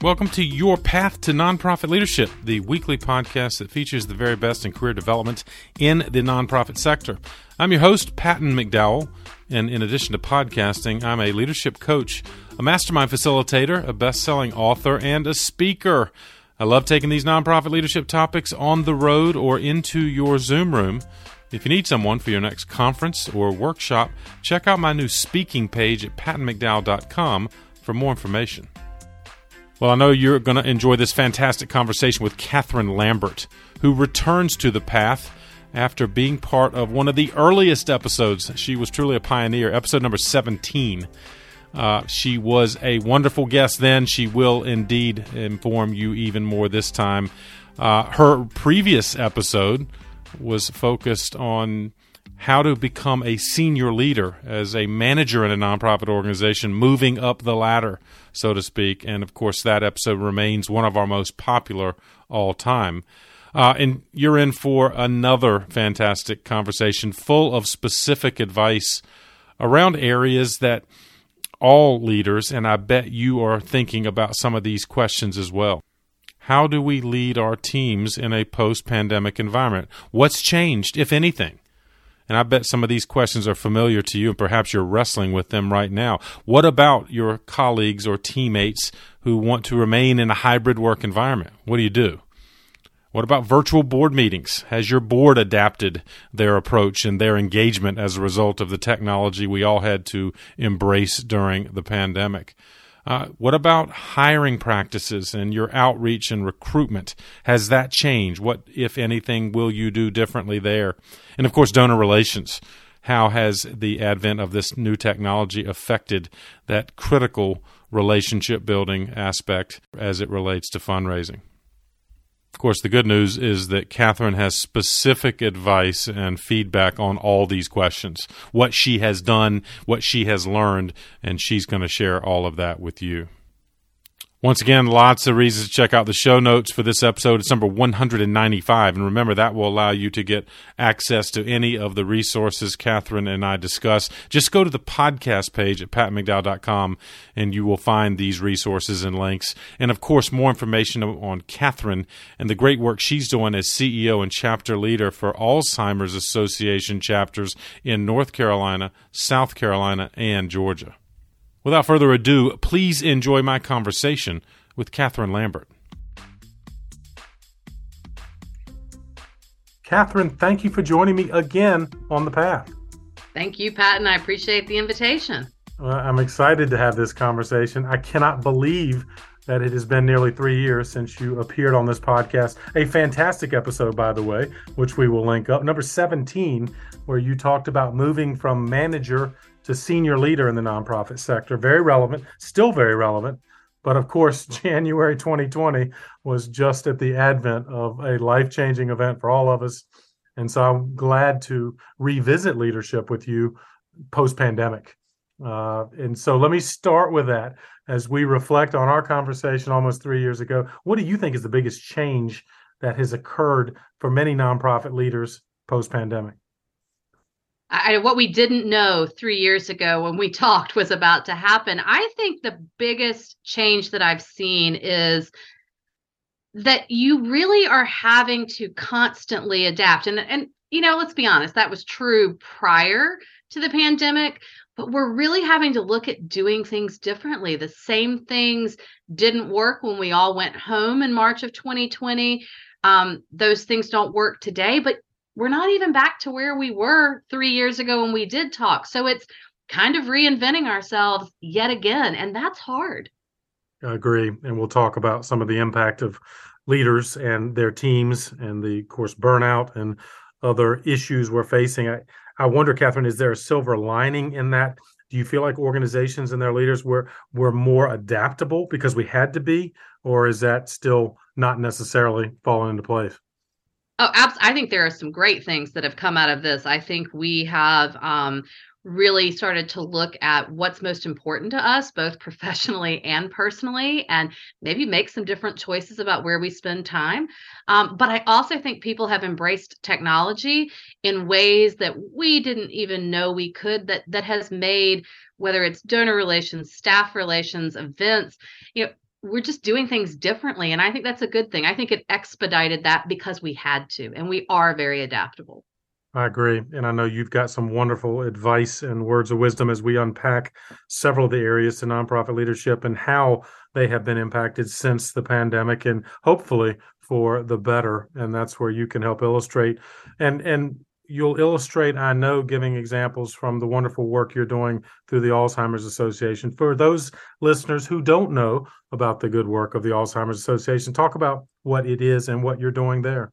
Welcome to Your Path to Nonprofit Leadership, the weekly podcast that features the very best in career development in the nonprofit sector. I'm your host, Patton McDowell, and in addition to podcasting, I'm a leadership coach, a mastermind facilitator, a best selling author, and a speaker. I love taking these nonprofit leadership topics on the road or into your Zoom room. If you need someone for your next conference or workshop, check out my new speaking page at pattonmcdowell.com for more information. Well, I know you're going to enjoy this fantastic conversation with Catherine Lambert, who returns to the path after being part of one of the earliest episodes. She was truly a pioneer, episode number 17. Uh, she was a wonderful guest then. She will indeed inform you even more this time. Uh, her previous episode was focused on how to become a senior leader as a manager in a nonprofit organization, moving up the ladder, so to speak. And of course, that episode remains one of our most popular all time. Uh, and you're in for another fantastic conversation full of specific advice around areas that all leaders, and I bet you are thinking about some of these questions as well. How do we lead our teams in a post pandemic environment? What's changed, if anything? And I bet some of these questions are familiar to you, and perhaps you're wrestling with them right now. What about your colleagues or teammates who want to remain in a hybrid work environment? What do you do? What about virtual board meetings? Has your board adapted their approach and their engagement as a result of the technology we all had to embrace during the pandemic? Uh, what about hiring practices and your outreach and recruitment? Has that changed? What, if anything, will you do differently there? And of course, donor relations. How has the advent of this new technology affected that critical relationship building aspect as it relates to fundraising? Of course, the good news is that Catherine has specific advice and feedback on all these questions, what she has done, what she has learned, and she's going to share all of that with you. Once again, lots of reasons to check out the show notes for this episode. It's number 195. And remember, that will allow you to get access to any of the resources Catherine and I discuss. Just go to the podcast page at pattonmcdowell.com and you will find these resources and links. And of course, more information on Catherine and the great work she's doing as CEO and chapter leader for Alzheimer's Association chapters in North Carolina, South Carolina, and Georgia. Without further ado, please enjoy my conversation with Catherine Lambert. Catherine, thank you for joining me again on the path. Thank you, Pat, and I appreciate the invitation. Well, I'm excited to have this conversation. I cannot believe that it has been nearly three years since you appeared on this podcast. A fantastic episode, by the way, which we will link up. Number 17, where you talked about moving from manager to senior leader in the nonprofit sector. Very relevant, still very relevant. But of course, January 2020 was just at the advent of a life changing event for all of us. And so I'm glad to revisit leadership with you post pandemic. Uh, and so let me start with that as we reflect on our conversation almost three years ago. What do you think is the biggest change that has occurred for many nonprofit leaders post pandemic? I, what we didn't know three years ago when we talked was about to happen. I think the biggest change that I've seen is that you really are having to constantly adapt. And, and you know, let's be honest, that was true prior to the pandemic, but we're really having to look at doing things differently. The same things didn't work when we all went home in March of 2020. Um, those things don't work today, but we're not even back to where we were three years ago when we did talk. So it's kind of reinventing ourselves yet again. And that's hard. I agree. And we'll talk about some of the impact of leaders and their teams and the of course burnout and other issues we're facing. I, I wonder, Catherine, is there a silver lining in that? Do you feel like organizations and their leaders were were more adaptable because we had to be, or is that still not necessarily falling into place? Oh, abs- I think there are some great things that have come out of this. I think we have um, really started to look at what's most important to us, both professionally and personally, and maybe make some different choices about where we spend time. Um, but I also think people have embraced technology in ways that we didn't even know we could. That that has made whether it's donor relations, staff relations, events, you know we're just doing things differently. And I think that's a good thing. I think it expedited that because we had to, and we are very adaptable. I agree. And I know you've got some wonderful advice and words of wisdom as we unpack several of the areas to nonprofit leadership and how they have been impacted since the pandemic and hopefully for the better. And that's where you can help illustrate. And and you'll illustrate, I know, giving examples from the wonderful work you're doing through the Alzheimer's Association. For those listeners who don't know about the good work of the Alzheimer's Association, talk about what it is and what you're doing there.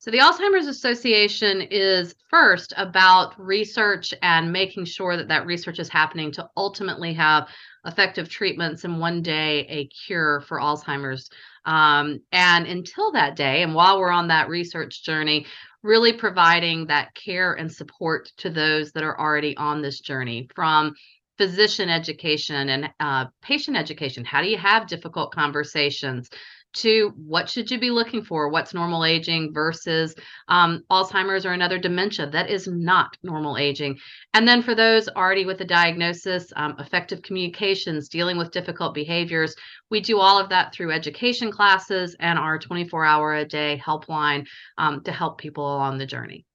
So, the Alzheimer's Association is first about research and making sure that that research is happening to ultimately have effective treatments and one day a cure for Alzheimer's. Um, and until that day, and while we're on that research journey, really providing that care and support to those that are already on this journey from physician education and uh, patient education. How do you have difficult conversations? To what should you be looking for? What's normal aging versus um, alzheimer's or another dementia? That is not normal aging. And then for those already with a diagnosis um, effective communications dealing with difficult behaviors we do all of that through education classes and our 24 hour a day helpline um, to help people along the journey.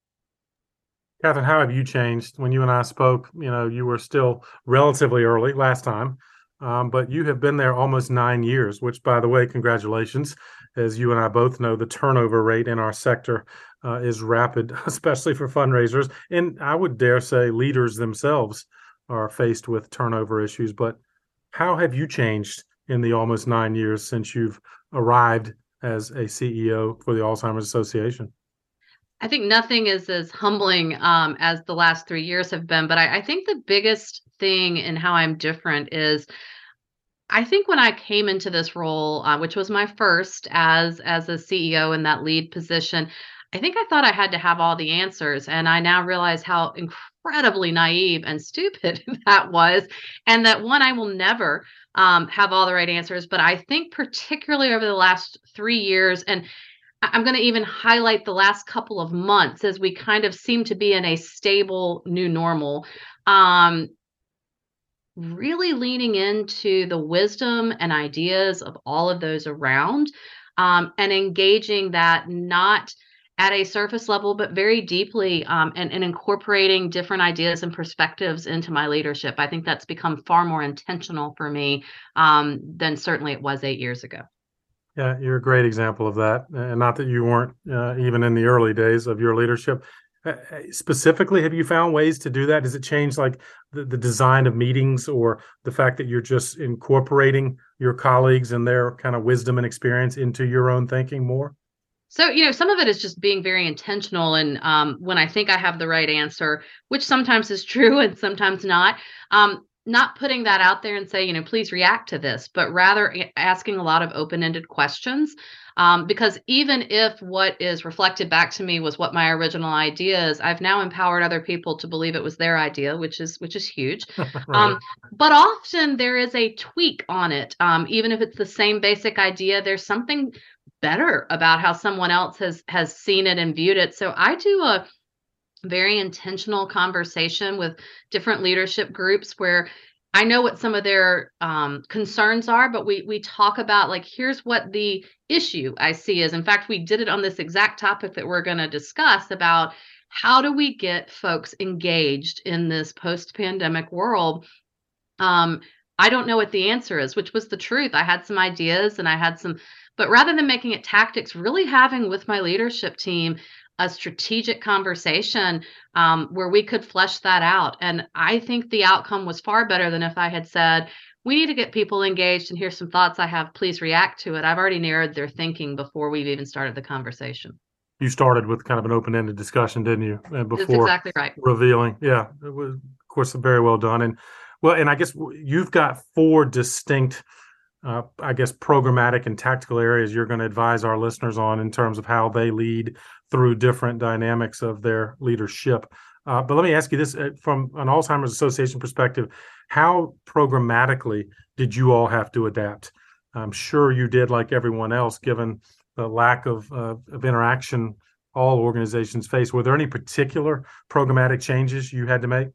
Catherine how have you changed? When you and i spoke you know you were still relatively early last time um, but you have been there almost nine years, which, by the way, congratulations. As you and I both know, the turnover rate in our sector uh, is rapid, especially for fundraisers. And I would dare say leaders themselves are faced with turnover issues. But how have you changed in the almost nine years since you've arrived as a CEO for the Alzheimer's Association? I think nothing is as humbling um, as the last three years have been. But I, I think the biggest thing and how I'm different is I think when I came into this role, uh, which was my first as as a CEO in that lead position, I think I thought I had to have all the answers, and I now realize how incredibly naive and stupid that was, and that one I will never um, have all the right answers. But I think particularly over the last three years, and I'm going to even highlight the last couple of months as we kind of seem to be in a stable new normal. Um, really leaning into the wisdom and ideas of all of those around um, and engaging that not at a surface level, but very deeply um, and, and incorporating different ideas and perspectives into my leadership. I think that's become far more intentional for me um, than certainly it was eight years ago. Yeah, you're a great example of that. And not that you weren't uh, even in the early days of your leadership. Uh, specifically, have you found ways to do that? Does it change like the, the design of meetings or the fact that you're just incorporating your colleagues and their kind of wisdom and experience into your own thinking more? So, you know, some of it is just being very intentional. And um, when I think I have the right answer, which sometimes is true and sometimes not, um, not putting that out there and say, you know, please react to this, but rather asking a lot of open ended questions. Um, because even if what is reflected back to me was what my original idea is, I've now empowered other people to believe it was their idea, which is which is huge. right. um, but often there is a tweak on it, um, even if it's the same basic idea. There's something better about how someone else has has seen it and viewed it. So I do a very intentional conversation with different leadership groups where I know what some of their um, concerns are, but we we talk about like here's what the issue I see is. In fact, we did it on this exact topic that we're going to discuss about how do we get folks engaged in this post-pandemic world. Um, I don't know what the answer is, which was the truth. I had some ideas and I had some, but rather than making it tactics, really having with my leadership team a strategic conversation um, where we could flesh that out. And I think the outcome was far better than if I had said, we need to get people engaged and here's some thoughts I have. Please react to it. I've already narrowed their thinking before we've even started the conversation. You started with kind of an open ended discussion, didn't you? Uh, before That's exactly right. Revealing. Yeah. It was, of course, very well done. And well, and I guess you've got four distinct uh, I guess, programmatic and tactical areas you're going to advise our listeners on in terms of how they lead through different dynamics of their leadership. Uh, but let me ask you this uh, from an Alzheimer's Association perspective how programmatically did you all have to adapt? I'm sure you did, like everyone else, given the lack of, uh, of interaction all organizations face. Were there any particular programmatic changes you had to make?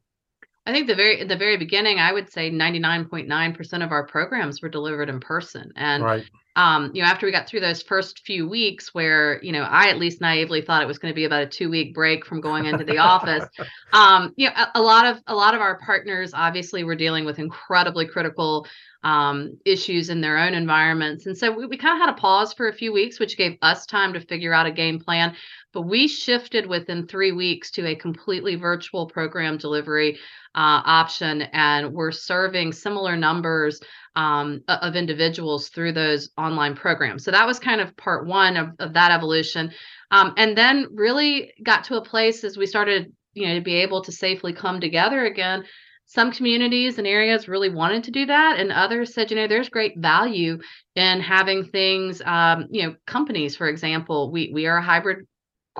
I think the very the very beginning, I would say 99.9% of our programs were delivered in person. And right. um, you know, after we got through those first few weeks where, you know, I at least naively thought it was going to be about a two week break from going into the office. Um, you know, a, a, lot of a lot of our partners obviously were dealing with incredibly critical um, issues in their own environments. And so we, we kind of had a pause for a few weeks, which gave us time to figure out a game plan. But we shifted within three weeks to a completely virtual program delivery uh, option, and we're serving similar numbers um, of individuals through those online programs. So that was kind of part one of, of that evolution. Um, and then really got to a place as we started, you know, to be able to safely come together again some communities and areas really wanted to do that and others said you know there's great value in having things um, you know companies for example we we are a hybrid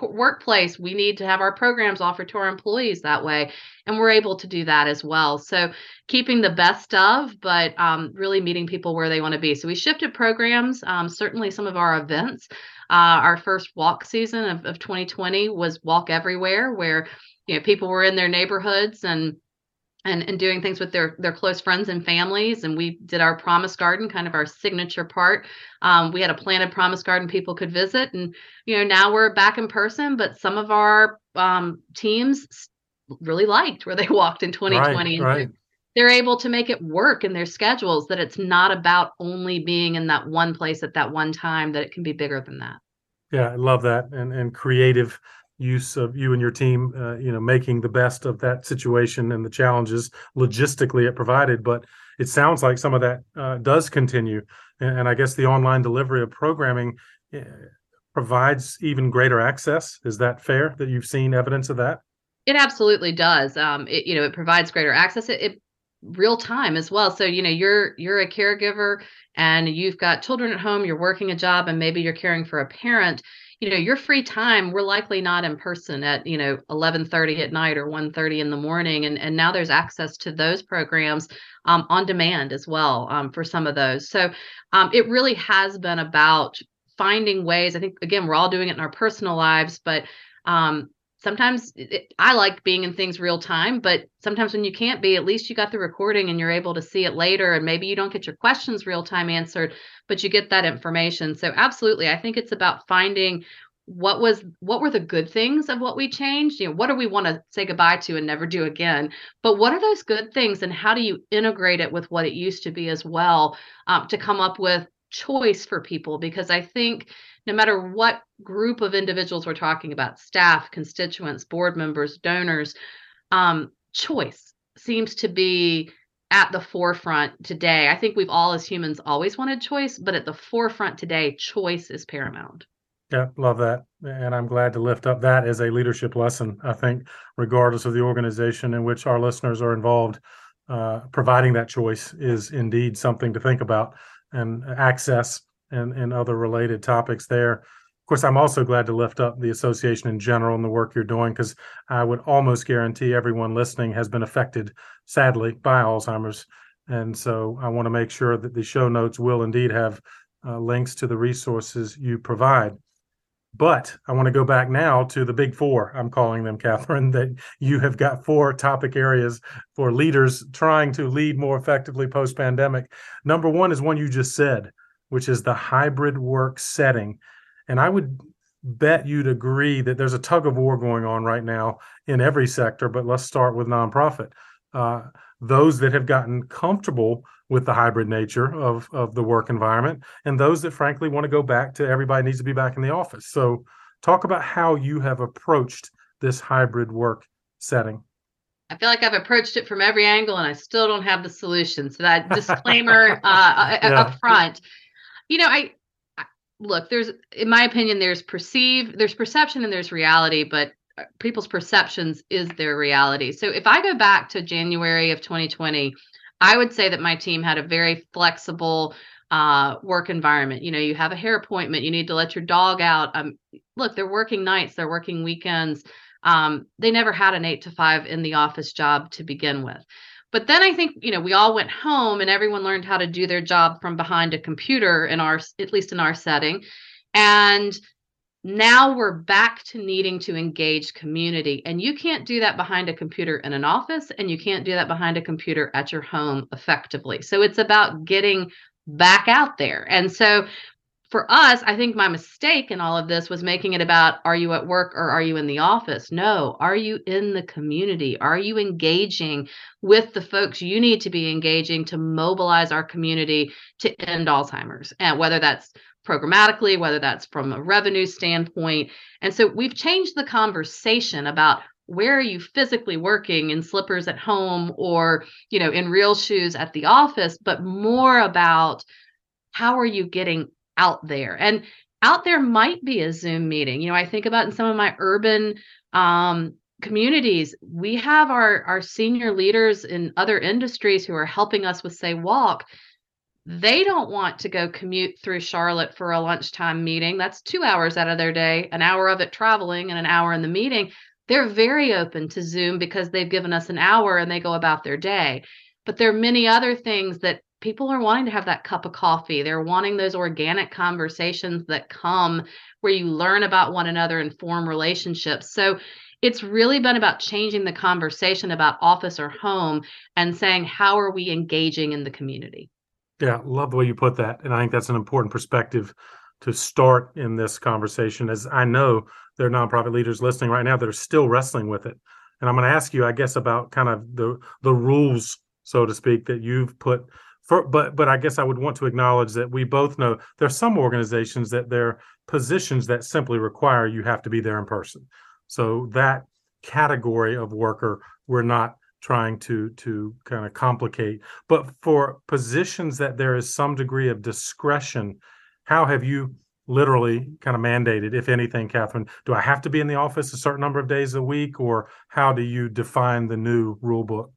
workplace we need to have our programs offered to our employees that way and we're able to do that as well. So keeping the best of but um, really meeting people where they want to be. So we shifted programs um, certainly some of our events uh, our first walk season of, of 2020 was walk everywhere where you know people were in their neighborhoods and and, and doing things with their their close friends and families. And we did our promise garden kind of our signature part. Um, we had a planted promise garden people could visit. And you know now we're back in person but some of our um, teams really liked where they walked in 2020 right, right. they're able to make it work in their schedules that it's not about only being in that one place at that one time that it can be bigger than that. Yeah i love that. And and creative use of you and your team, uh, you know, making the best of that situation and the challenges logistically it provided. But it sounds like some of that uh, does continue, and, and, I guess the online delivery of programming uh, provides even greater access. Is that fair? That you've seen evidence of that? It absolutely does. Um, it, you know, it provides greater access. It, it real time as well. So you know, you're you're a caregiver and you've got children at home. You're working a job, and maybe you're caring for a parent you know your free time we're likely not in person at you know 11:30 at night or 1:30 in the morning and and now there's access to those programs um, on demand as well um, for some of those. So um, it really has been about finding ways i think again we're all doing it in our personal lives but um, sometimes it, I like being in things real time, but sometimes when you can't be, at least you got the recording and you're able to see it later. And maybe you don't get your questions real time answered, but you get that information. So absolutely, I think it's about finding what was what were the good things of what we changed you know what do we want to say goodbye to and never do again but what are those good things and how do you integrate it with what it used to be as well um, to come up with choice for people because i think no matter what group of individuals we're talking about staff constituents board members donors um, choice seems to be at the forefront today i think we've all as humans always wanted choice but at the forefront today choice is paramount yeah, love that. And I'm glad to lift up that as a leadership lesson. I think, regardless of the organization in which our listeners are involved, uh, providing that choice is indeed something to think about and access and, and other related topics there. Of course, I'm also glad to lift up the association in general and the work you're doing because I would almost guarantee everyone listening has been affected, sadly, by Alzheimer's. And so I want to make sure that the show notes will indeed have uh, links to the resources you provide. But I want to go back now to the big four, I'm calling them, Catherine, that you have got four topic areas for leaders trying to lead more effectively post pandemic. Number one is one you just said, which is the hybrid work setting. And I would bet you'd agree that there's a tug of war going on right now in every sector, but let's start with nonprofit. Uh, those that have gotten comfortable with the hybrid nature of of the work environment and those that frankly want to go back to everybody needs to be back in the office so talk about how you have approached this hybrid work setting I feel like I've approached it from every angle and I still don't have the solution. So that disclaimer uh, yeah. up front, you know, I, I look, there's, in my opinion, there's perceive, there's perception and there's reality, but uh, people's perceptions is their reality. So if I go back to January of 2020, I would say that my team had a very flexible uh, work environment. You know, you have a hair appointment, you need to let your dog out. Um, look, they're working nights, they're working weekends. Um, they never had an eight to five in the office job to begin with. But then I think, you know, we all went home and everyone learned how to do their job from behind a computer in our, at least in our setting. And now we're back to needing to engage community. And you can't do that behind a computer in an office and you can't do that behind a computer at your home effectively. So it's about getting back out there. And so for us, I think my mistake in all of this was making it about are you at work or are you in the office? No, are you in the community? Are you engaging with the folks you need to be engaging to mobilize our community to end Alzheimer's? And whether that's programmatically, whether that's from a revenue standpoint. And so we've changed the conversation about where are you physically working in slippers at home or you know in real shoes at the office but more about how are you getting out there. And out there might be a Zoom meeting. You know, I think about in some of my urban um, communities, we have our our senior leaders in other industries who are helping us with say walk. They don't want to go commute through Charlotte for a lunchtime meeting. That's 2 hours out of their day, an hour of it traveling and an hour in the meeting. They're very open to Zoom because they've given us an hour and they go about their day. But there are many other things that people are wanting to have that cup of coffee. They're wanting those organic conversations that come where you learn about one another and form relationships. So it's really been about changing the conversation about office or home and saying, how are we engaging in the community? Yeah, love the way you put that. And I think that's an important perspective to start in this conversation, as I know there are nonprofit leaders listening right now that are still wrestling with it. And I'm going to ask you, I guess, about kind of the the rules, so to speak, that you've put for, but but I guess I would want to acknowledge that we both know there are some organizations that their positions that simply require you have to be there in person. So that category of worker, we're not trying to to kind of complicate. But for positions that there is some degree of discretion, how have you literally kind of mandated, if anything, Catherine? Do I have to be in the office a certain number of days a week, or how do you define the new rule book?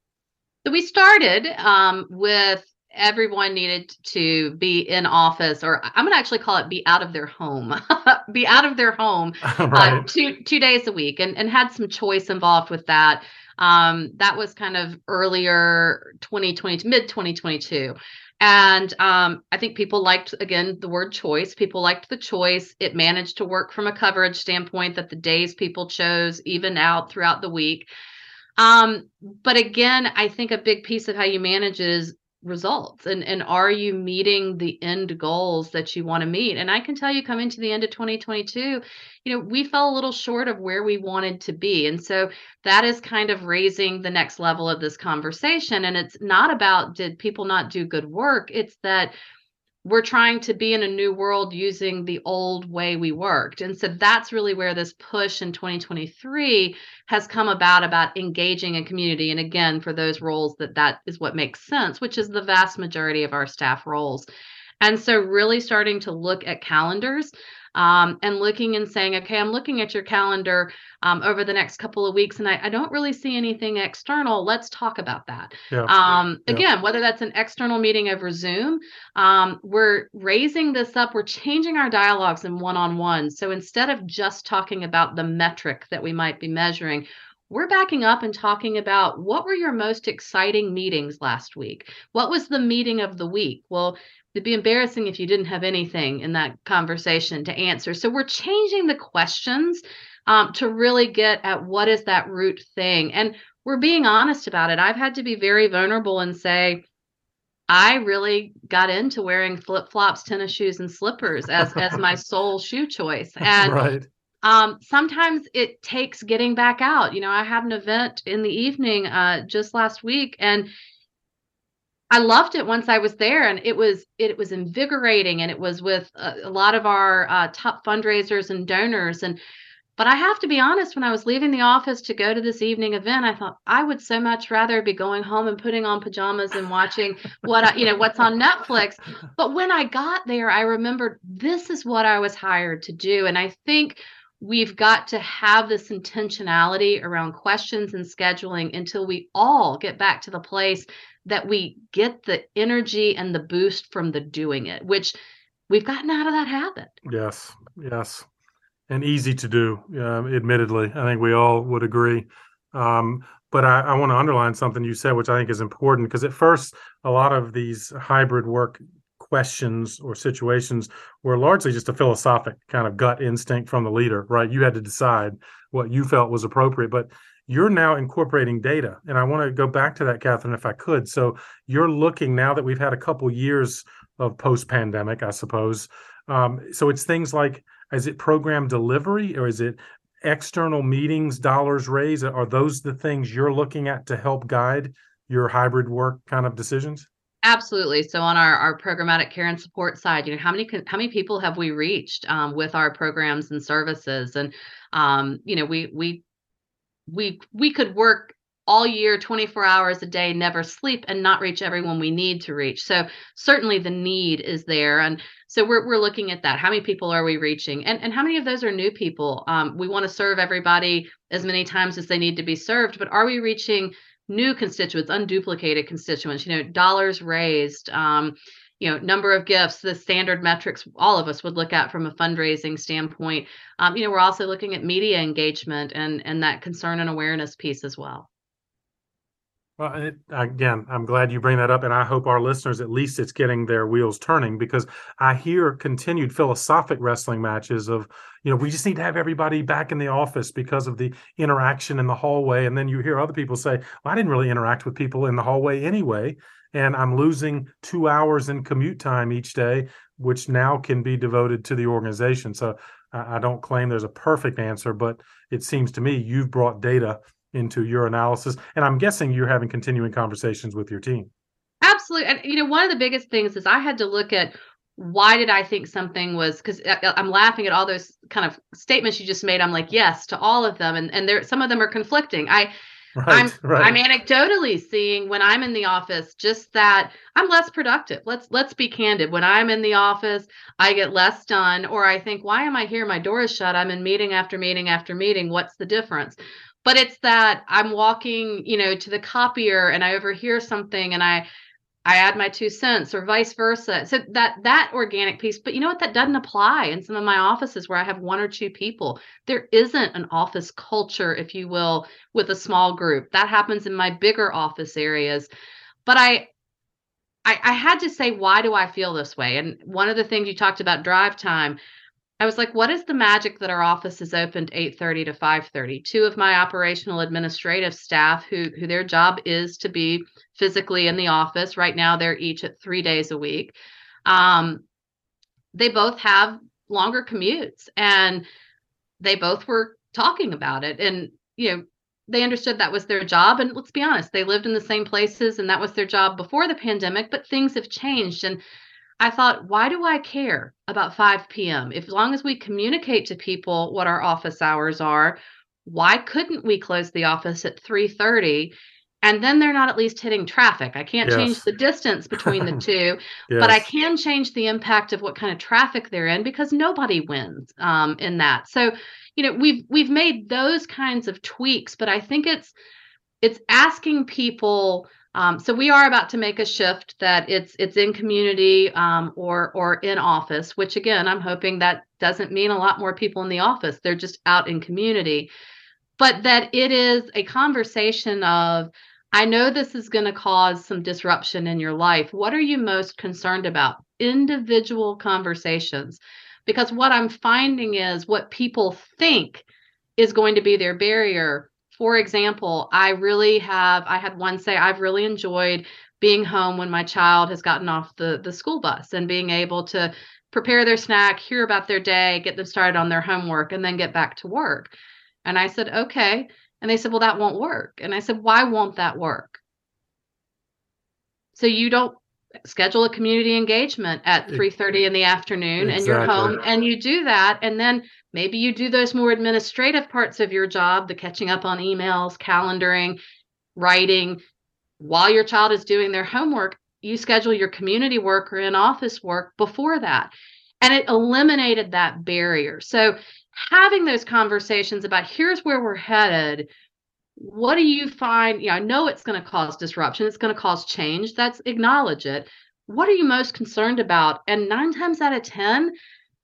So we started um, with everyone needed to be in office or i'm going to actually call it be out of their home be out of their home uh, right. uh, two two days a week and and had some choice involved with that. Um, that was kind of earlier 2020 mid 2022 and um, i think people liked again the word choice. People liked the choice. It managed to work from a coverage standpoint that the days people chose even out throughout the week. Um, but again, I think a big piece of how you manage is results? And and are you meeting the end goals that you want to meet? And i can tell you coming to the end of 2022 you know we fell a little short of where we wanted to be. And so that is kind of raising the next level of this conversation. And it's not about did people not do good work? It's that we're trying to be in a new world using the old way we worked. And so that's really where this push in 2023 has come about about engaging in community and again for those roles that that is what makes sense, which is the vast majority of our staff roles. And so really starting to look at calendars um, and looking and saying, okay, I'm looking at your calendar um, over the next couple of weeks, and I, I, don't really see anything external. Let's talk about that. Yeah. Um, yeah. Again, whether that's an external meeting over Zoom, um, we're raising this up. We're changing our dialogues in one on one. So instead of just talking about the metric that we might be measuring, we're backing up and talking about what were your most exciting meetings last week? What was the meeting of the week? Well, it'd be embarrassing if you didn't have anything in that conversation to answer. So we're changing the questions um, to really get at what is that root thing. And we're being honest about it. I've had to be very vulnerable and say, I really got into wearing flip flops, tennis shoes, and slippers as as my sole shoe choice. And right. um, sometimes it takes getting back out. You know, I had an event in the evening uh, just last week, and I loved it once I was there, and it was it was invigorating, and it was with a, a lot of our uh, top fundraisers and donors. And but I have to be honest, when I was leaving the office to go to this evening event, I thought I would so much rather be going home and putting on pajamas and watching what I, you know what's on Netflix. But when I got there, I remembered this is what I was hired to do, and I think we've got to have this intentionality around questions and scheduling until we all get back to the place that we get the energy and the boost from the doing it, which we've gotten out of that habit. Yes, yes. And easy to do, uh, admittedly. I think we all would agree. Um, but I, I want to underline something you said, which I think is important, because at first, a lot of these hybrid work questions or situations were largely just a philosophic kind of gut instinct from the leader, right? You had to decide what you felt was appropriate, but you're now incorporating data. And I want to go back to that, Catherine, if I could. So you're looking now that we've had a couple years of post pandemic, I suppose. Um, so it's things like, is it program delivery or is it external meetings, dollars raised? Are those the things you're looking at to help guide your hybrid work kind of decisions? Absolutely. So on our, our programmatic care and support side, you know, how many how many people have we reached um, with our programs and services? And um, you know, we we we we could work all year 24 hours a day never sleep and not reach everyone we need to reach. So certainly the need is there. And so we're, we're looking at that. How many people are we reaching? And, and how many of those are new people? Um, we want to serve everybody as many times as they need to be served but are we reaching new constituents unduplicated constituents you know dollars raised um, you know number of gifts the standard metrics all of us would look at from a fundraising standpoint. Um, you know we're also looking at media engagement and and that concern and awareness piece as well well, it, again, I'm glad you bring that up, and I hope our listeners, at least, it's getting their wheels turning because I hear continued philosophic wrestling matches of, you know, we just need to have everybody back in the office because of the interaction in the hallway, and then you hear other people say, "Well, I didn't really interact with people in the hallway anyway," and I'm losing two hours in commute time each day, which now can be devoted to the organization. So I don't claim there's a perfect answer, but it seems to me you've brought data into your analysis, and I'm guessing you're having continuing conversations with your team. Absolutely, and you know one of the biggest things is I had to look at why did I think something was because uh, uh, I'm laughing at all those kind of statements you just made. I'm like, yes to all of them, and and there some of them are conflicting. I Right, I'm right. I'm anecdotally seeing when I'm in the office just that I'm less productive. Let's let's be candid. When I'm in the office, I get less done or I think why am I here? My door is shut. I'm in meeting after meeting after meeting. What's the difference? But it's that I'm walking, you know, to the copier and I overhear something and I I add my two cents or vice versa. So that that organic piece, but you know what? That doesn't apply in some of my offices where I have one or two people. There isn't an office culture, if you will, with a small group. That happens in my bigger office areas. But I I, I had to say, why do I feel this way? And one of the things you talked about drive time, I was like, what is the magic that our office is opened 8:30 to 5:30? Two of my operational administrative staff who who their job is to be physically in the office. Right now they're each at 3 days a week. Um, they both have longer commutes and they both were talking about it and you know they understood that was their job and let's be honest they lived in the same places and that was their job before the pandemic but things have changed and I thought, why do I care about 5 p.m.? If as long as we communicate to people what our office hours are, why couldn't we close the office at 3:30 and then they're not at least hitting traffic. I can't yes. change the distance between the two, yes. but I can change the impact of what kind of traffic they're in because nobody wins um, in that. So, you know, we've we've made those kinds of tweaks, but I think it's it's asking people um, so we are about to make a shift that it's it's in community um, or or in office, which again I'm hoping that doesn't mean a lot more people in the office. They're just out in community, but that it is a conversation of I know this is going to cause some disruption in your life. What are you most concerned about? Individual conversations, because what I'm finding is what people think is going to be their barrier for example, I really have, I had one say, I've really enjoyed being home when my child has gotten off the, the school bus and being able to prepare their snack, hear about their day, get them started on their homework, and then get back to work. And I said, okay. And they said, well, that won't work. And I said, why won't that work? So you don't schedule a community engagement at 3:30 in the afternoon exactly. and you're home and you do that and then maybe you do those more administrative parts of your job the catching up on emails calendaring writing. While your child is doing their homework you schedule your community work or in office work before that. And it eliminated that barrier. So having those conversations about here's where we're headed. What do you find? You know i know it's going to cause disruption. It's going to cause change. That's acknowledge it. What are you most concerned about? And nine times out of ten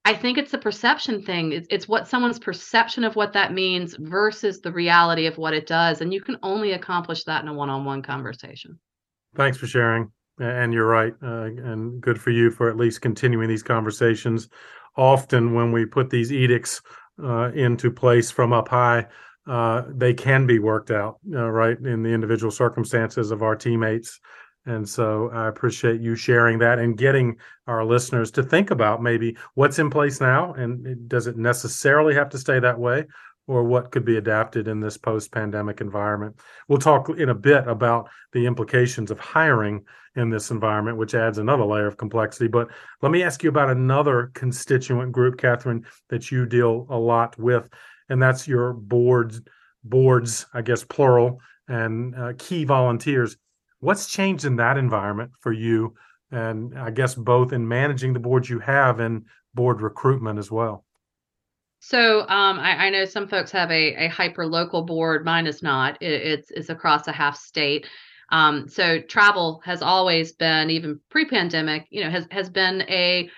i think it's the perception thing it's, what someone's perception of what that means versus the reality of what it does and you can only accomplish that in a one-on-one conversation thanks for sharing And you're right. Uh, and good for you for at least continuing these conversations. Often, when we put these edicts uh, into place from up high, uh, they can be worked out, uh, right, in the individual circumstances of our teammates. And so I appreciate you sharing that and getting our listeners to think about maybe what's in place now and does it necessarily have to stay that way or what could be adapted in this post pandemic environment. We'll talk in a bit about the implications of hiring in this environment, which adds another layer of complexity. But let me ask you about another constituent group, Catherine, that you deal a lot with, and that's your boards, boards, I guess, plural, and uh, key volunteers. What's changed in that environment for you? And I guess both in managing the boards you have and board recruitment as well. So um, I, I, know some folks have a, a hyper local board. Mine is not. It, it's it's across a half state. Um, so travel has always been, even pre-pandemic, you know, has has been a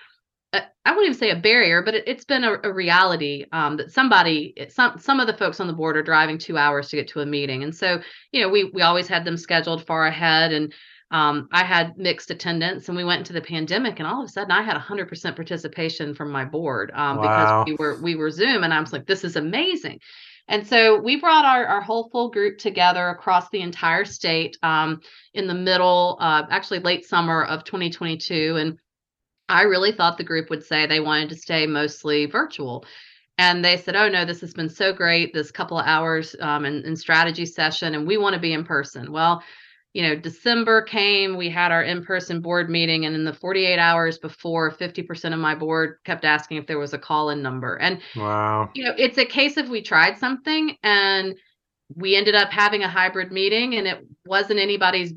I wouldn't even say a barrier, but it, has been a, a reality um, that somebody, some some of the folks on the board are driving two hours to get to a meeting, and so you know we we always had them scheduled far ahead, and um, I had mixed attendance, and we went into the pandemic, and all of a sudden I had 100% participation from my board um, wow. because we were we were Zoom, and I was like, this is amazing. And so we brought our, our whole full group together across the entire state um, in the middle, uh, actually late summer of 2022, and I really thought the group would say they wanted to stay mostly virtual. And they said, oh, no, this has been so great, this couple of hours um, in, in strategy session, and we want to be in person. Well, you know, December came, we had our in person board meeting, and in the 48 hours before, 50% of my board kept asking if there was a call in number. And, wow, you know, it's a case of we tried something and we ended up having a hybrid meeting, and it wasn't anybody's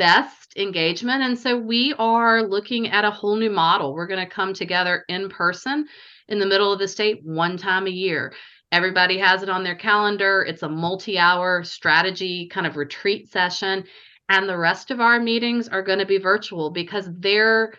best engagement. And so we are looking at a whole new model. We're going to come together in person in the middle of the state one time a year. Everybody has it on their calendar. It's a multi hour strategy kind of retreat session. And the rest of our meetings are going to be virtual because they're,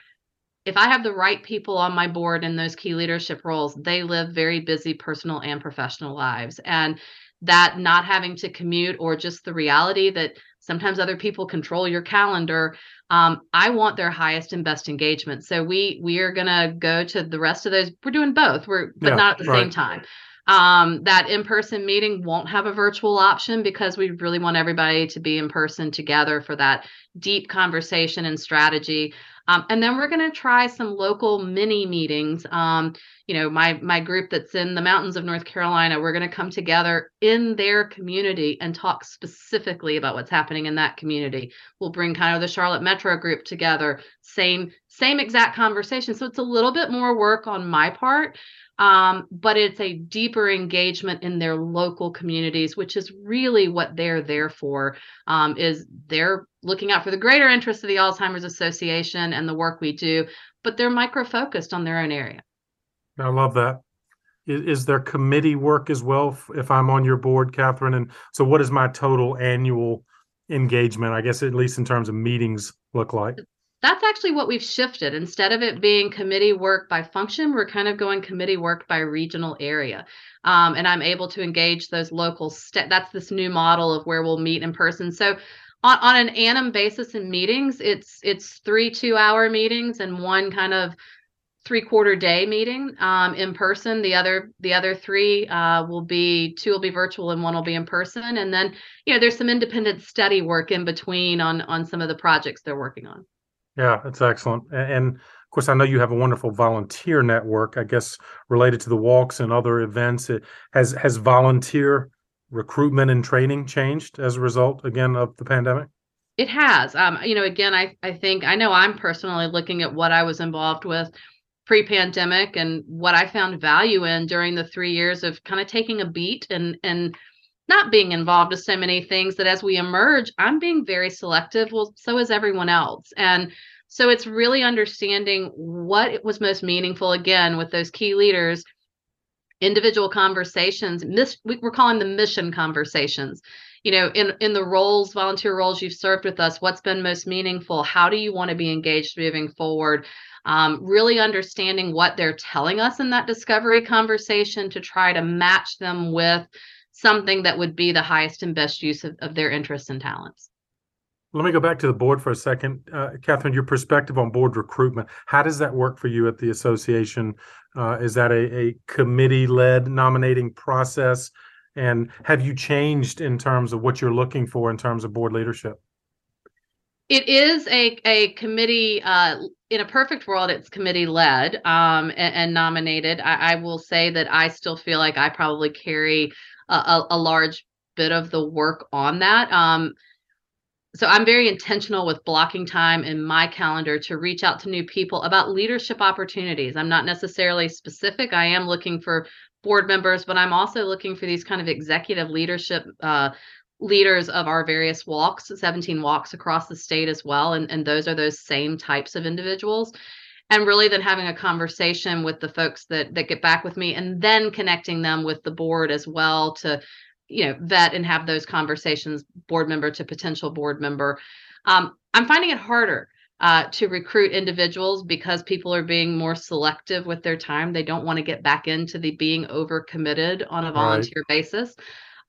if I have the right people on my board in those key leadership roles, they live very busy personal and professional lives. And that not having to commute or just the reality that sometimes other people control your calendar. Um, i want their highest and best engagement. So we we are going to go to the rest of those. We're doing both. We're but yeah, not at the right. same time. Um, that in-person meeting won't have a virtual option because we really want everybody to be in person together for that deep conversation and strategy um, and then we're going to try some local mini meetings. Um, you know, my my group that's in the mountains of North Carolina, we're going to come together in their community and talk specifically about what's happening in that community. We'll bring kind of the Charlotte Metro group together, same same exact conversation. So it's a little bit more work on my part, um, but it's a deeper engagement in their local communities, which is really what they're there for. Um, is they're looking out for the greater interests of the Alzheimer's Association and the work we do, but they're micro focused on their own area. I love that. Is, is there committee work as well? If I'm on your board, Catherine, and so what is my total annual engagement? I guess at least in terms of meetings, look like that's actually what we've shifted. Instead of it being committee work by function, we're kind of going committee work by regional area. Um, and I'm able to engage those local. St- that's this new model of where we'll meet in person. So on, on an annum basis in meetings, it's it's three two hour meetings and one kind of three quarter day meeting um, in person. The other the other three uh, will be two will be virtual and one will be in person. And then you know there's some independent study work in between on on some of the projects they're working on. Yeah, that's excellent. And of course, I know you have a wonderful volunteer network. I guess related to the walks and other events. It has has volunteer recruitment and training changed as a result again of the pandemic. It has. Um, you know, again, I I think I know I'm personally looking at what I was involved with pre-pandemic and what I found value in during the three years of kind of taking a beat and and not being involved with so many things that as we emerge, I'm being very selective. Well, so is everyone else. And so it's really understanding what was most meaningful again with those key leaders, individual conversations. we're calling them mission conversations. You know, in in the roles, volunteer roles you've served with us, what's been most meaningful? How do you want to be engaged moving forward? Um, really understanding what they're telling us in that discovery conversation to try to match them with something that would be the highest and best use of, of their interests and talents. Let me go back to the board for a second. Uh, Catherine, your perspective on board recruitment. How does that work for you at the association? Uh, is that a, a committee led nominating process? And have you changed in terms of what you're looking for in terms of board leadership? It is a, a committee, uh, in a perfect world, it's committee led um, and, and, nominated. I, I, will say that I still feel like I probably carry a, a, large bit of the work on that. Um, so I'm very intentional with blocking time in my calendar to reach out to new people about leadership opportunities. I'm not necessarily specific. I am looking for board members, but I'm also looking for these kind of executive leadership uh, leaders of our various walks, 17 walks across the state as well. And, and those are those same types of individuals. And really then having a conversation with the folks that that get back with me and then connecting them with the board as well to you know vet and have those conversations board member to potential board member. Um, i'm finding it harder uh, to recruit individuals because people are being more selective with their time. They don't want to get back into the being overcommitted on a volunteer right. basis.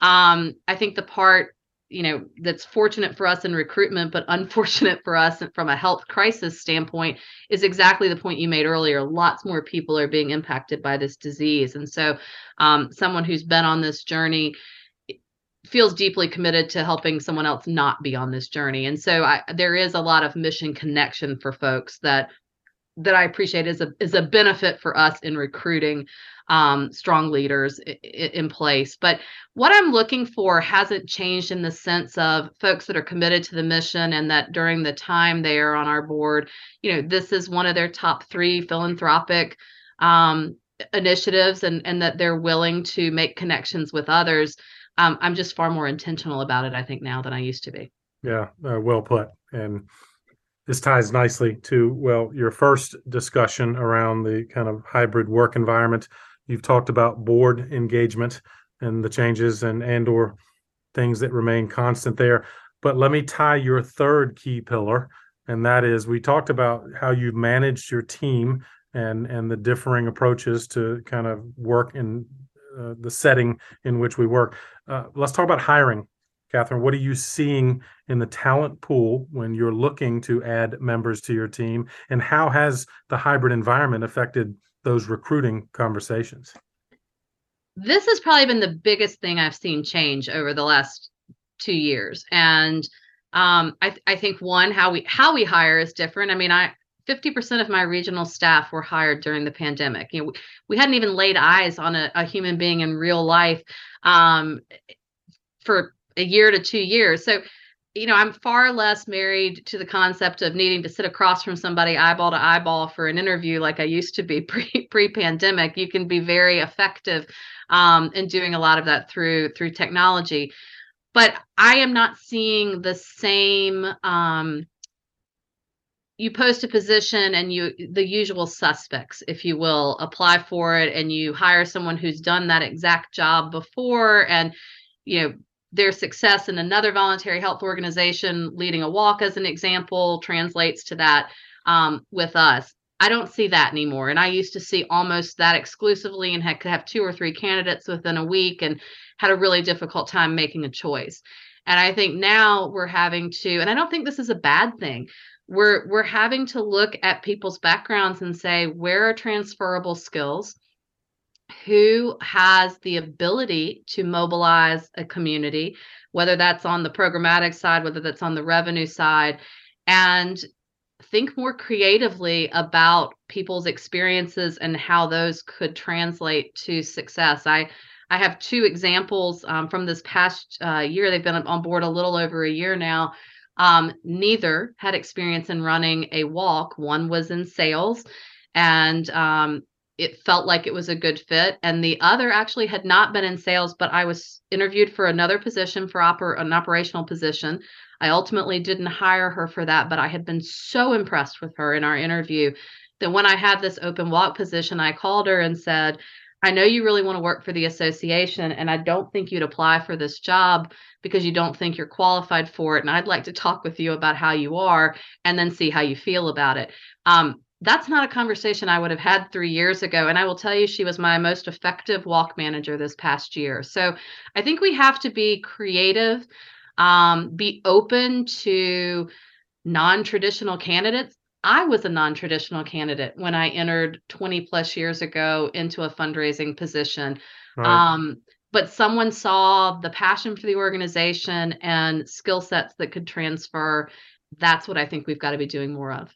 Um, i think the part you know that's fortunate for us in recruitment but unfortunate for us from a health crisis standpoint is exactly the point you made earlier. Lots more people are being impacted by this disease. And so um, someone who's been on this journey feels deeply committed to helping someone else not be on this journey. And so I, there is a lot of mission connection for folks that that I appreciate is a is a benefit for us in recruiting um, strong leaders I- in place. But what I'm looking for hasn't changed in the sense of folks that are committed to the mission and that during the time they are on our board, you know, this is one of their top three philanthropic um, initiatives, and and that they're willing to make connections with others um, I'm just far more intentional about it, I think, now than I used to be. Yeah, uh, well put. And this ties nicely to, well, your first discussion around the kind of hybrid work environment. You've talked about board engagement and the changes and and or things that remain constant there. But let me tie your third key pillar, and that is we talked about how you've managed your team and and the differing approaches to kind of work in uh, the setting in which we work. Uh, let's talk about hiring. Catherine, what are you seeing in the talent pool when you're looking to add members to your team? And how has the hybrid environment affected those recruiting conversations? This has probably been the biggest thing I've seen change over the last two years. And um, I, th- I think one, how we how we hire is different. I mean, I 50% of my regional staff were hired during the pandemic. You know, we, we hadn't even laid eyes on a, a human being in real life um, for a year to two years. So, you know, I'm far less married to the concept of needing to sit across from somebody eyeball to eyeball for an interview like I used to be pre pre pandemic. You can be very effective um, in doing a lot of that through through technology, but I am not seeing the same. Um, you post a position and you the usual suspects if you will apply for it and you hire someone who's done that exact job before and you know their success in another voluntary health organization leading a walk as an example translates to that um, with us. I don't see that anymore and i used to see almost that exclusively and had, could have two or three candidates within a week and had a really difficult time making a choice. And i think now we're having to and i don't think this is a bad thing. We're we're having to look at people's backgrounds and say where are transferable skills who has the ability to mobilize a community whether that's on the programmatic side whether that's on the revenue side and think more creatively about people's experiences and how those could translate to success. I i have two examples um, from this past uh, year. They've been on board a little over a year now. Um, neither had experience in running a walk. One was in sales, and um, it felt like it was a good fit. And the other actually had not been in sales, but I was interviewed for another position for oper- an operational position. I ultimately didn't hire her for that, but I had been so impressed with her in our interview that when I had this open walk position, I called her and said, I know you really want to work for the association, and I don't think you'd apply for this job because you don't think you're qualified for it. And I'd like to talk with you about how you are and then see how you feel about it. Um, that's not a conversation I would have had three years ago. And I will tell you, she was my most effective walk manager this past year. So I think we have to be creative um, be open to non-traditional candidates i was a non-traditional candidate when i entered 20 plus years ago into a fundraising position right. um, but someone saw the passion for the organization and skill sets that could transfer that's what i think we've got to be doing more of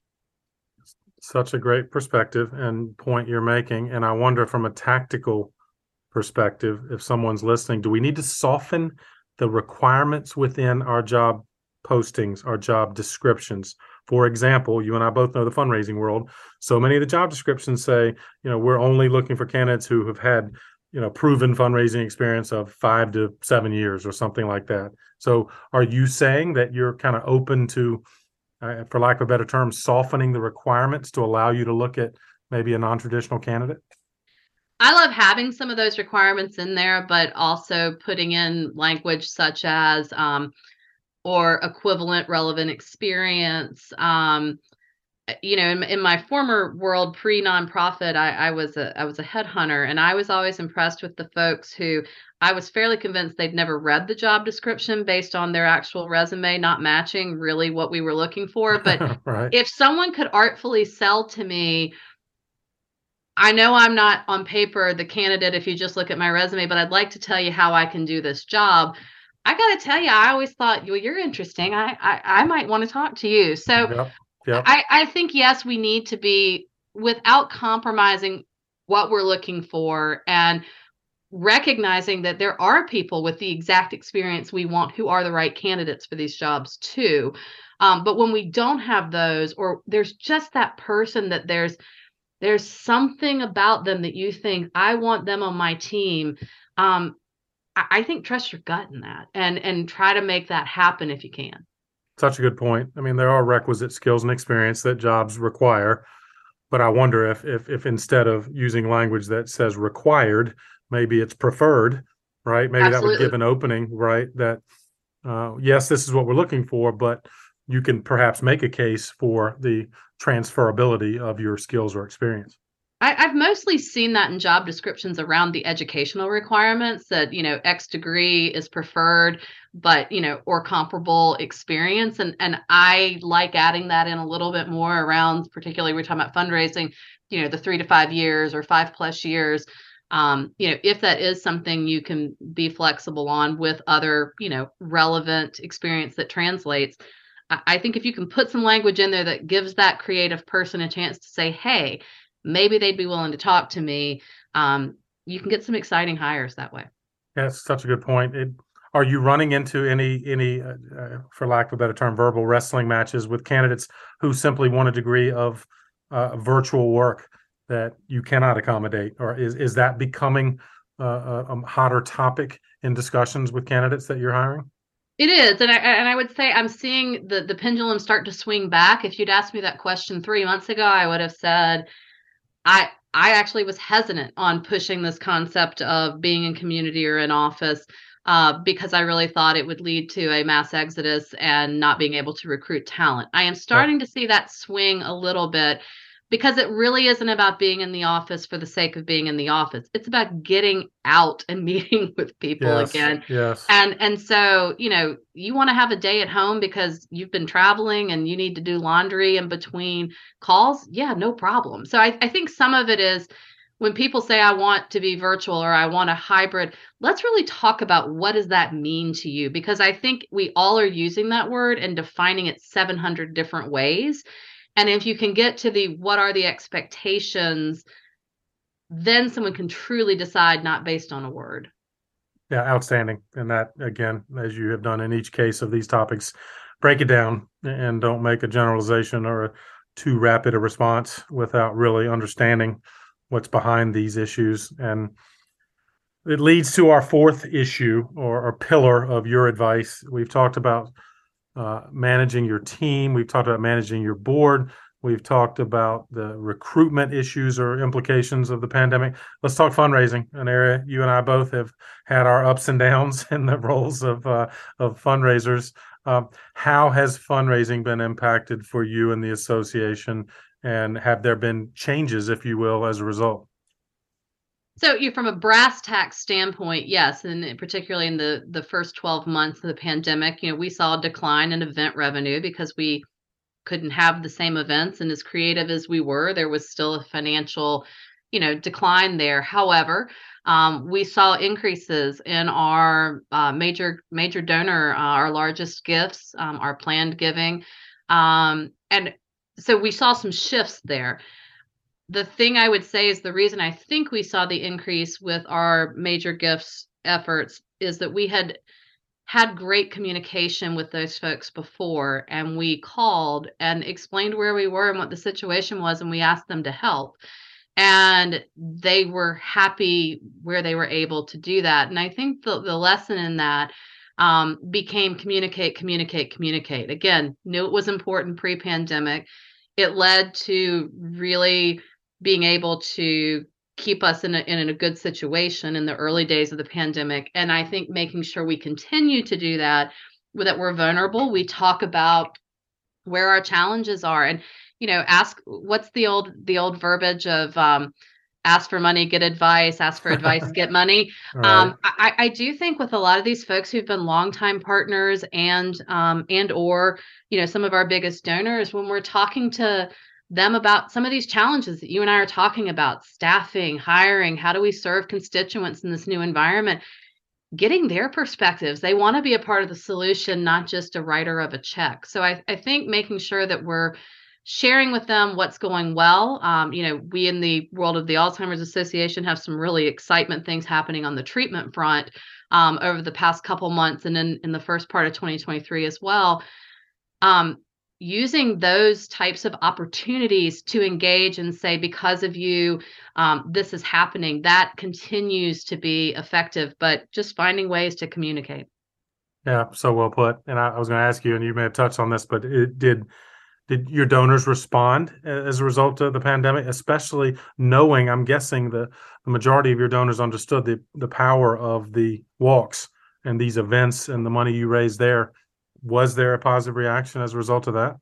such a great perspective and point you're making and i wonder from a tactical perspective if someone's listening do we need to soften the requirements within our job postings, our job descriptions. For example, you and I both know the fundraising world. So many of the job descriptions say, you know, we're only looking for candidates who have had, you know, proven fundraising experience of five to seven years or something like that. So are you saying that you're kind of open to, uh, for lack of a better term, softening the requirements to allow you to look at maybe a non traditional candidate? I love having some of those requirements in there, but also putting in language such as um, or equivalent relevant experience. Um, you know, in, in, my former world, pre nonprofit, I, I was a I was a headhunter, and I was always impressed with the folks who I was fairly convinced they'd never read the job description based on their actual resume not matching really what we were looking for. But right. if someone could artfully sell to me I know I'm not on paper the candidate if you just look at my resume, but I'd like to tell you how I can do this job. I got to tell you, I always thought, well, you're interesting. I I, I might want to talk to you. So yep, yep. I, I think yes, we need to be without compromising what we're looking for and recognizing that there are people with the exact experience we want who are the right candidates for these jobs too. Um, but when we don't have those, or there's just that person that there's there's something about them that you think i want them on my team um, I, I think trust your gut in that and and try to make that happen if you can such a good point i mean there are requisite skills and experience that jobs require but i wonder if if if instead of using language that says required maybe it's preferred right maybe Absolutely. that would give an opening right that uh, yes this is what we're looking for but you can perhaps make a case for the transferability of your skills or experience. I, have mostly seen that in job descriptions around the educational requirements that, you know, X degree is preferred, but, you know, or comparable experience. And and I like adding that in a little bit more around, particularly we're talking about fundraising, you know, the three to five years or five plus years. Um, you know, if that is something you can be flexible on with other, you know, relevant experience that translates, I think if you can put some language in there that gives that creative person a chance to say, hey, maybe they'd be willing to talk to me, um, you can get some exciting hires that way. That's such a good point. It, are you running into any any, uh, uh, for lack of a better term, verbal wrestling matches with candidates who simply want a degree of uh, virtual work that you cannot accommodate, or is is that becoming uh, a, a hotter topic in discussions with candidates that you're hiring? It is, and I and I would say I'm seeing the the pendulum start to swing back. If you'd asked me that question three months ago, I would have said, I I actually was hesitant on pushing this concept of being in community or in office uh, because I really thought it would lead to a mass exodus and not being able to recruit talent. I am starting to see that swing a little bit because it really isn't about being in the office for the sake of being in the office. It's about getting out and meeting with people yes, again. yes. And and so you know you want to have a day at home because you've been traveling and you need to do laundry in between calls. Yeah no problem. So i, I think some of it is when people say i want to be virtual or i want a hybrid let's really talk about what does that mean to you? Because i think we all are using that word and defining it 700 different ways and if you can get to the what are the expectations, then someone can truly decide not based on a word. Yeah, outstanding. And that, again, as you have done in each case of these topics, break it down and don't make a generalization or a too rapid a response without really understanding what's behind these issues. And it leads to our fourth issue or, or pillar of your advice. We've talked about uh, managing your team. We've talked about managing your board. We've talked about the recruitment issues or implications of the pandemic. Let's talk fundraising, an area you and I both have had our ups and downs in the roles of uh, of fundraisers. Uh, how has fundraising been impacted for you and the association, and have there been changes, if you will, as a result? So, you from a brass tacks standpoint, yes, and particularly in the the first 12 months of the pandemic, you know, we saw a decline in event revenue because we couldn't have the same events and as creative as we were, there was still a financial, you know, decline there. However, um, we saw increases in our uh, major major donor, uh, our largest gifts, um, our planned giving, um, and so we saw some shifts there the thing I would say is the reason I think we saw the increase with our major gifts efforts is that we had had great communication with those folks before and we called and explained where we were and what the situation was and we asked them to help. And they were happy where they were able to do that. And i think the, the lesson in that um, became communicate communicate communicate. Again knew it was important pre-pandemic. It led to really being able to keep us in a, in a good situation in the early days of the pandemic. And i think making sure we continue to do that that we're vulnerable we talk about where our challenges are. And you know ask what's the old the old verbiage of um, ask for money get advice ask for advice get money? Right. um, I, I do think with a lot of these folks who've been longtime partners and um, and or you know some of our biggest donors when we're talking to them about some of these challenges that you and I are talking about staffing, hiring, how do we serve constituents in this new environment? Getting their perspectives. They want to be a part of the solution, not just a writer of a check. So I, I think making sure that we're sharing with them what's going well. Um, you know, we in the world of the Alzheimer's Association have some really excitement things happening on the treatment front um, over the past couple months and in, in the first part of 2023 as well. Um, using those types of opportunities to engage and say because of you um, this is happening. That continues to be effective but just finding ways to communicate. Yeah so well put. And i, I was going to ask you and you may have touched on this but it did did your donors respond as a result of the pandemic especially knowing i'm guessing the, the majority of your donors understood the, the power of the walks and these events and the money you raised there was there a positive reaction as a result of that?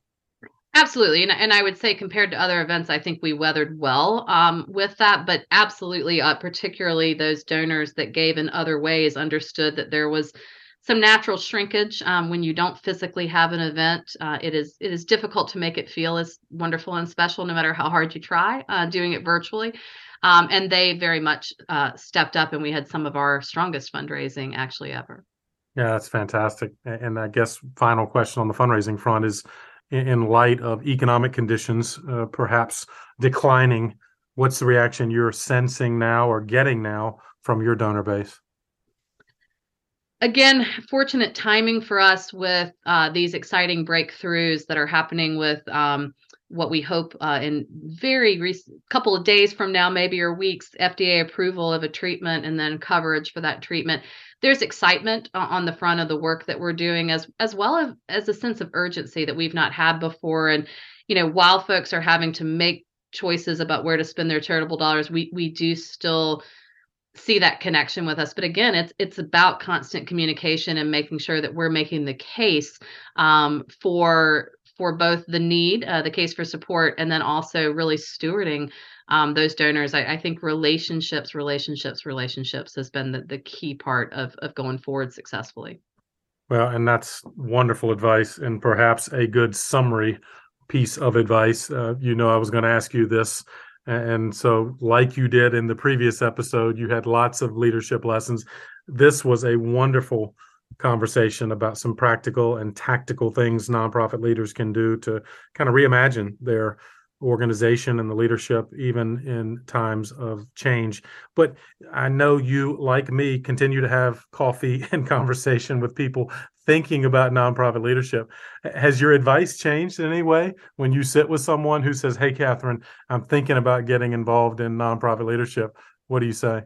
Absolutely. And, and I would say, compared to other events, I think we weathered well um, with that. But absolutely, uh, particularly those donors that gave in other ways understood that there was some natural shrinkage um, when you don't physically have an event. Uh, it is it is difficult to make it feel as wonderful and special, no matter how hard you try uh, doing it virtually. Um, and they very much uh, stepped up, and we had some of our strongest fundraising actually ever. Yeah, that's fantastic. And I guess final question on the fundraising front is in light of economic conditions uh, perhaps declining, what's the reaction you're sensing now or getting now from your donor base? Again, fortunate timing for us with uh, these exciting breakthroughs that are happening with um, what we hope uh, in very recent couple of days from now, maybe or weeks, FDA approval of a treatment and then coverage for that treatment. There's excitement on the front of the work that we're doing as as well as, as a sense of urgency that we've not had before. And you know while folks are having to make choices about where to spend their charitable dollars we we do still see that connection with us. But again it's it's about constant communication and making sure that we're making the case um, for for both the need uh, the case for support and then also really stewarding um, those donors. I, I, think relationships, relationships, relationships has been the, the key part of, of going forward successfully. Well, and that's wonderful advice and perhaps a good summary piece of advice. Uh, you know, I was going to ask you this. And so, like you did in the previous episode, you had lots of leadership lessons. This was a wonderful conversation about some practical and tactical things nonprofit leaders can do to kind of reimagine their organization and the leadership, even in times of change. But I know you, like me, continue to have coffee and conversation with people thinking about nonprofit leadership. Has your advice changed in any way when you sit with someone who says, Hey, Catherine, I'm thinking about getting involved in nonprofit leadership? What do you say?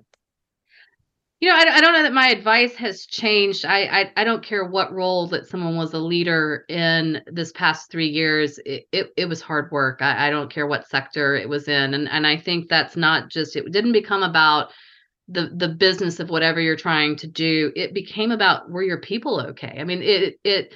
You know, I, I, don't know that my advice has changed. I, I, I don't care what role that someone was a leader in this past three years. It it, it was hard work. I, I don't care what sector it was in, and and I think that's not just. It didn't become about the the business of whatever you're trying to do. It became about were your people okay? I mean, it it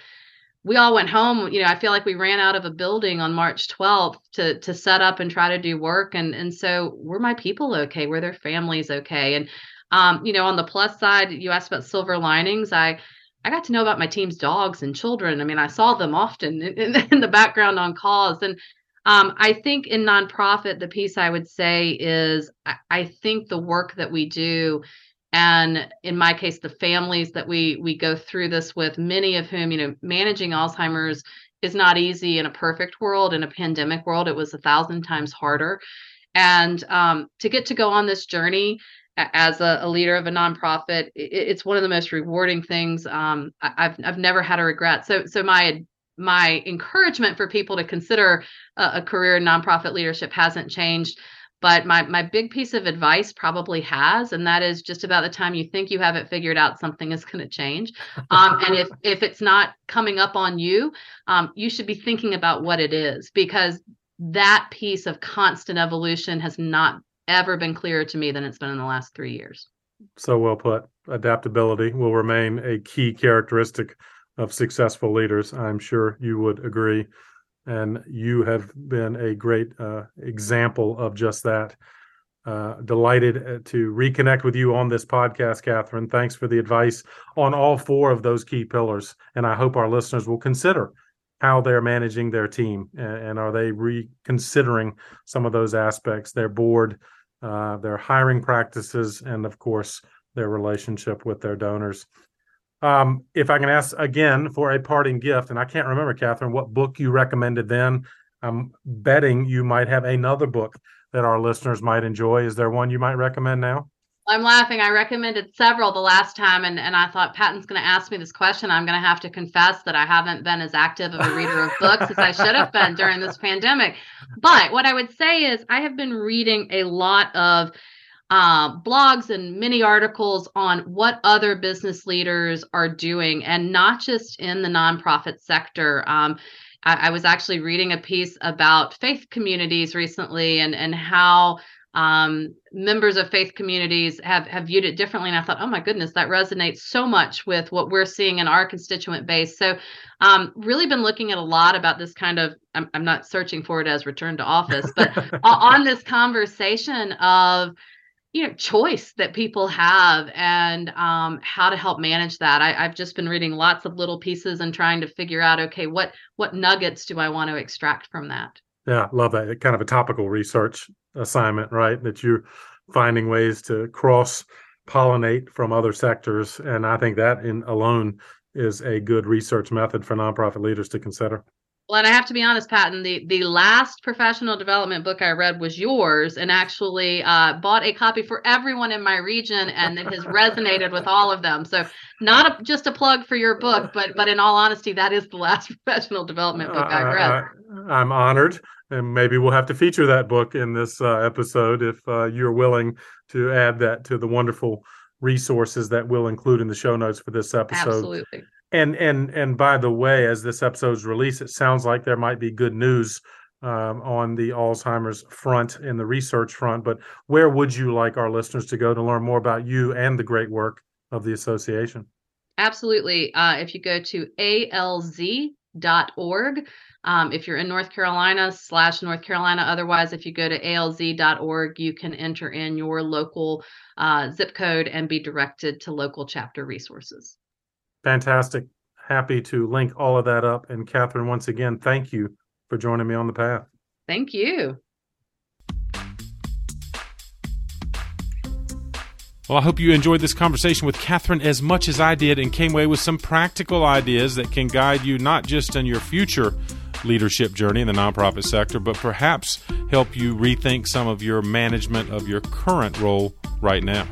we all went home. You know, I feel like we ran out of a building on March 12th to to set up and try to do work. And and so were my people okay? Were their families okay? And um, you know, on the plus side, you asked about silver linings. I I got to know about my team's dogs and children. I mean, I saw them often in, in the background on calls. And um, I think in nonprofit, the piece I would say is I, I think the work that we do and in my case the families that we we go through this with many of whom you know managing alzheimer's is not easy in a perfect world in a pandemic world it was a thousand times harder and um, to get to go on this journey as a, a leader of a nonprofit it, it's one of the most rewarding things um, I, have I've never had a regret. So so my my encouragement for people to consider a, a career in nonprofit leadership hasn't changed but my my big piece of advice probably has and that is just about the time you think you have it figured out something is going to change. Um, and if if it's not coming up on you um, you should be thinking about what it is because that piece of constant evolution has not ever been clearer to me than it's been in the last three years. So well put. Adaptability will remain a key characteristic of successful leaders. I'm sure you would agree. And you have been a great uh, example of just that. Uh, delighted uh, to reconnect with you on this podcast, Catherine. Thanks for the advice on all four of those key pillars, and I hope our listeners will consider how they're managing their team and, are they reconsidering some of those aspects, their board, uh, their hiring practices, and of course their relationship with their donors. Um, if I can ask again for a parting gift, and I can't remember, Catherine, what book you recommended then. I'm betting you might have another book that our listeners might enjoy. Is there one you might recommend now? I'm laughing. I recommended several the last time, and, and I thought Patton's going to ask me this question. I'm going to have to confess that I haven't been as active of a reader of books as I should have been during this pandemic. But what I would say is, I have been reading a lot of uh, blogs and many articles on what other business leaders are doing, and not just in the nonprofit sector. Um, I, I, was actually reading a piece about faith communities recently and and how um, members of faith communities have have viewed it differently. And I thought, oh my goodness, that resonates so much with what we're seeing in our constituent base. So, um, really been looking at a lot about this kind of. I'm, I'm not searching for it as return to office, but on this conversation of you know choice that people have and um, how to help manage that I, have just been reading lots of little pieces and trying to figure out okay what what nuggets do i want to extract from that yeah love that kind of a topical research assignment right that you're finding ways to cross pollinate from other sectors and i think that in alone is a good research method for nonprofit leaders to consider well, and I have to be honest, Patton, the, the last professional development book I read was yours, and actually uh, bought a copy for everyone in my region, and it has resonated with all of them. So, not a, just a plug for your book, but but in all honesty, that is the last professional development book I read. I, am honored, and maybe we'll have to feature that book in this uh, episode if uh, you're willing to add that to the wonderful resources that we'll include in the show notes for this episode. Absolutely. And and and by the way, as this episode's released, it sounds like there might be good news um, on the Alzheimer's front in the research front. But where would you like our listeners to go to learn more about you and the great work of the association? Absolutely. Uh, if you go to alz.org, um, if you're in North Carolina slash North Carolina, otherwise, if you go to alz.org, you can enter in your local uh, zip code and be directed to local chapter resources. Fantastic. Happy to link all of that up. And Catherine, once again, thank you for joining me on the path. Thank you. Well, I hope you enjoyed this conversation with Catherine as much as I did and came away with some practical ideas that can guide you not just in your future leadership journey in the nonprofit sector, but perhaps help you rethink some of your management of your current role right now.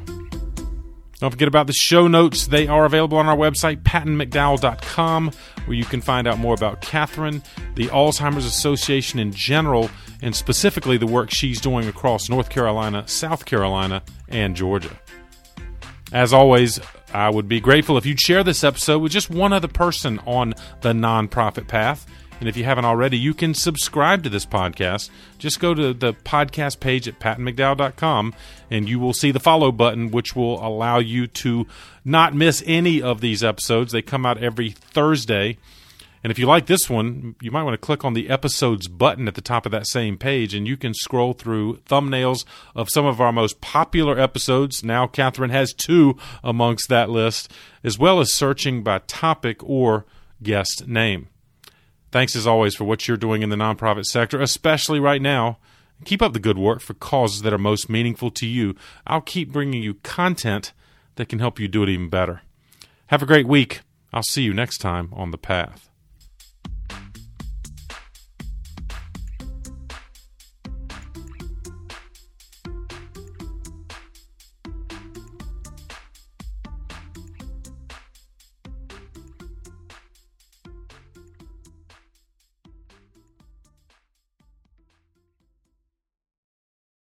Don't forget about the show notes. They are available on our website, pattonmcdowell.com, where you can find out more about Catherine, the Alzheimer's Association in general, and specifically the work she's doing across North Carolina, South Carolina, and Georgia. As always, I would be grateful if you'd share this episode with just one other person on the nonprofit path. And if you haven't already, you can subscribe to this podcast. Just go to the podcast page at pattonmcdowell.com and you will see the follow button, which will allow you to not miss any of these episodes. They come out every Thursday. And if you like this one, you might want to click on the episodes button at the top of that same page, and you can scroll through thumbnails of some of our most popular episodes. Now, Catherine has two amongst that list, as well as searching by topic or guest name. Thanks as always for what you're doing in the nonprofit sector, especially right now. Keep up the good work for causes that are most meaningful to you. I'll keep bringing you content that can help you do it even better. Have a great week. I'll see you next time on The Path.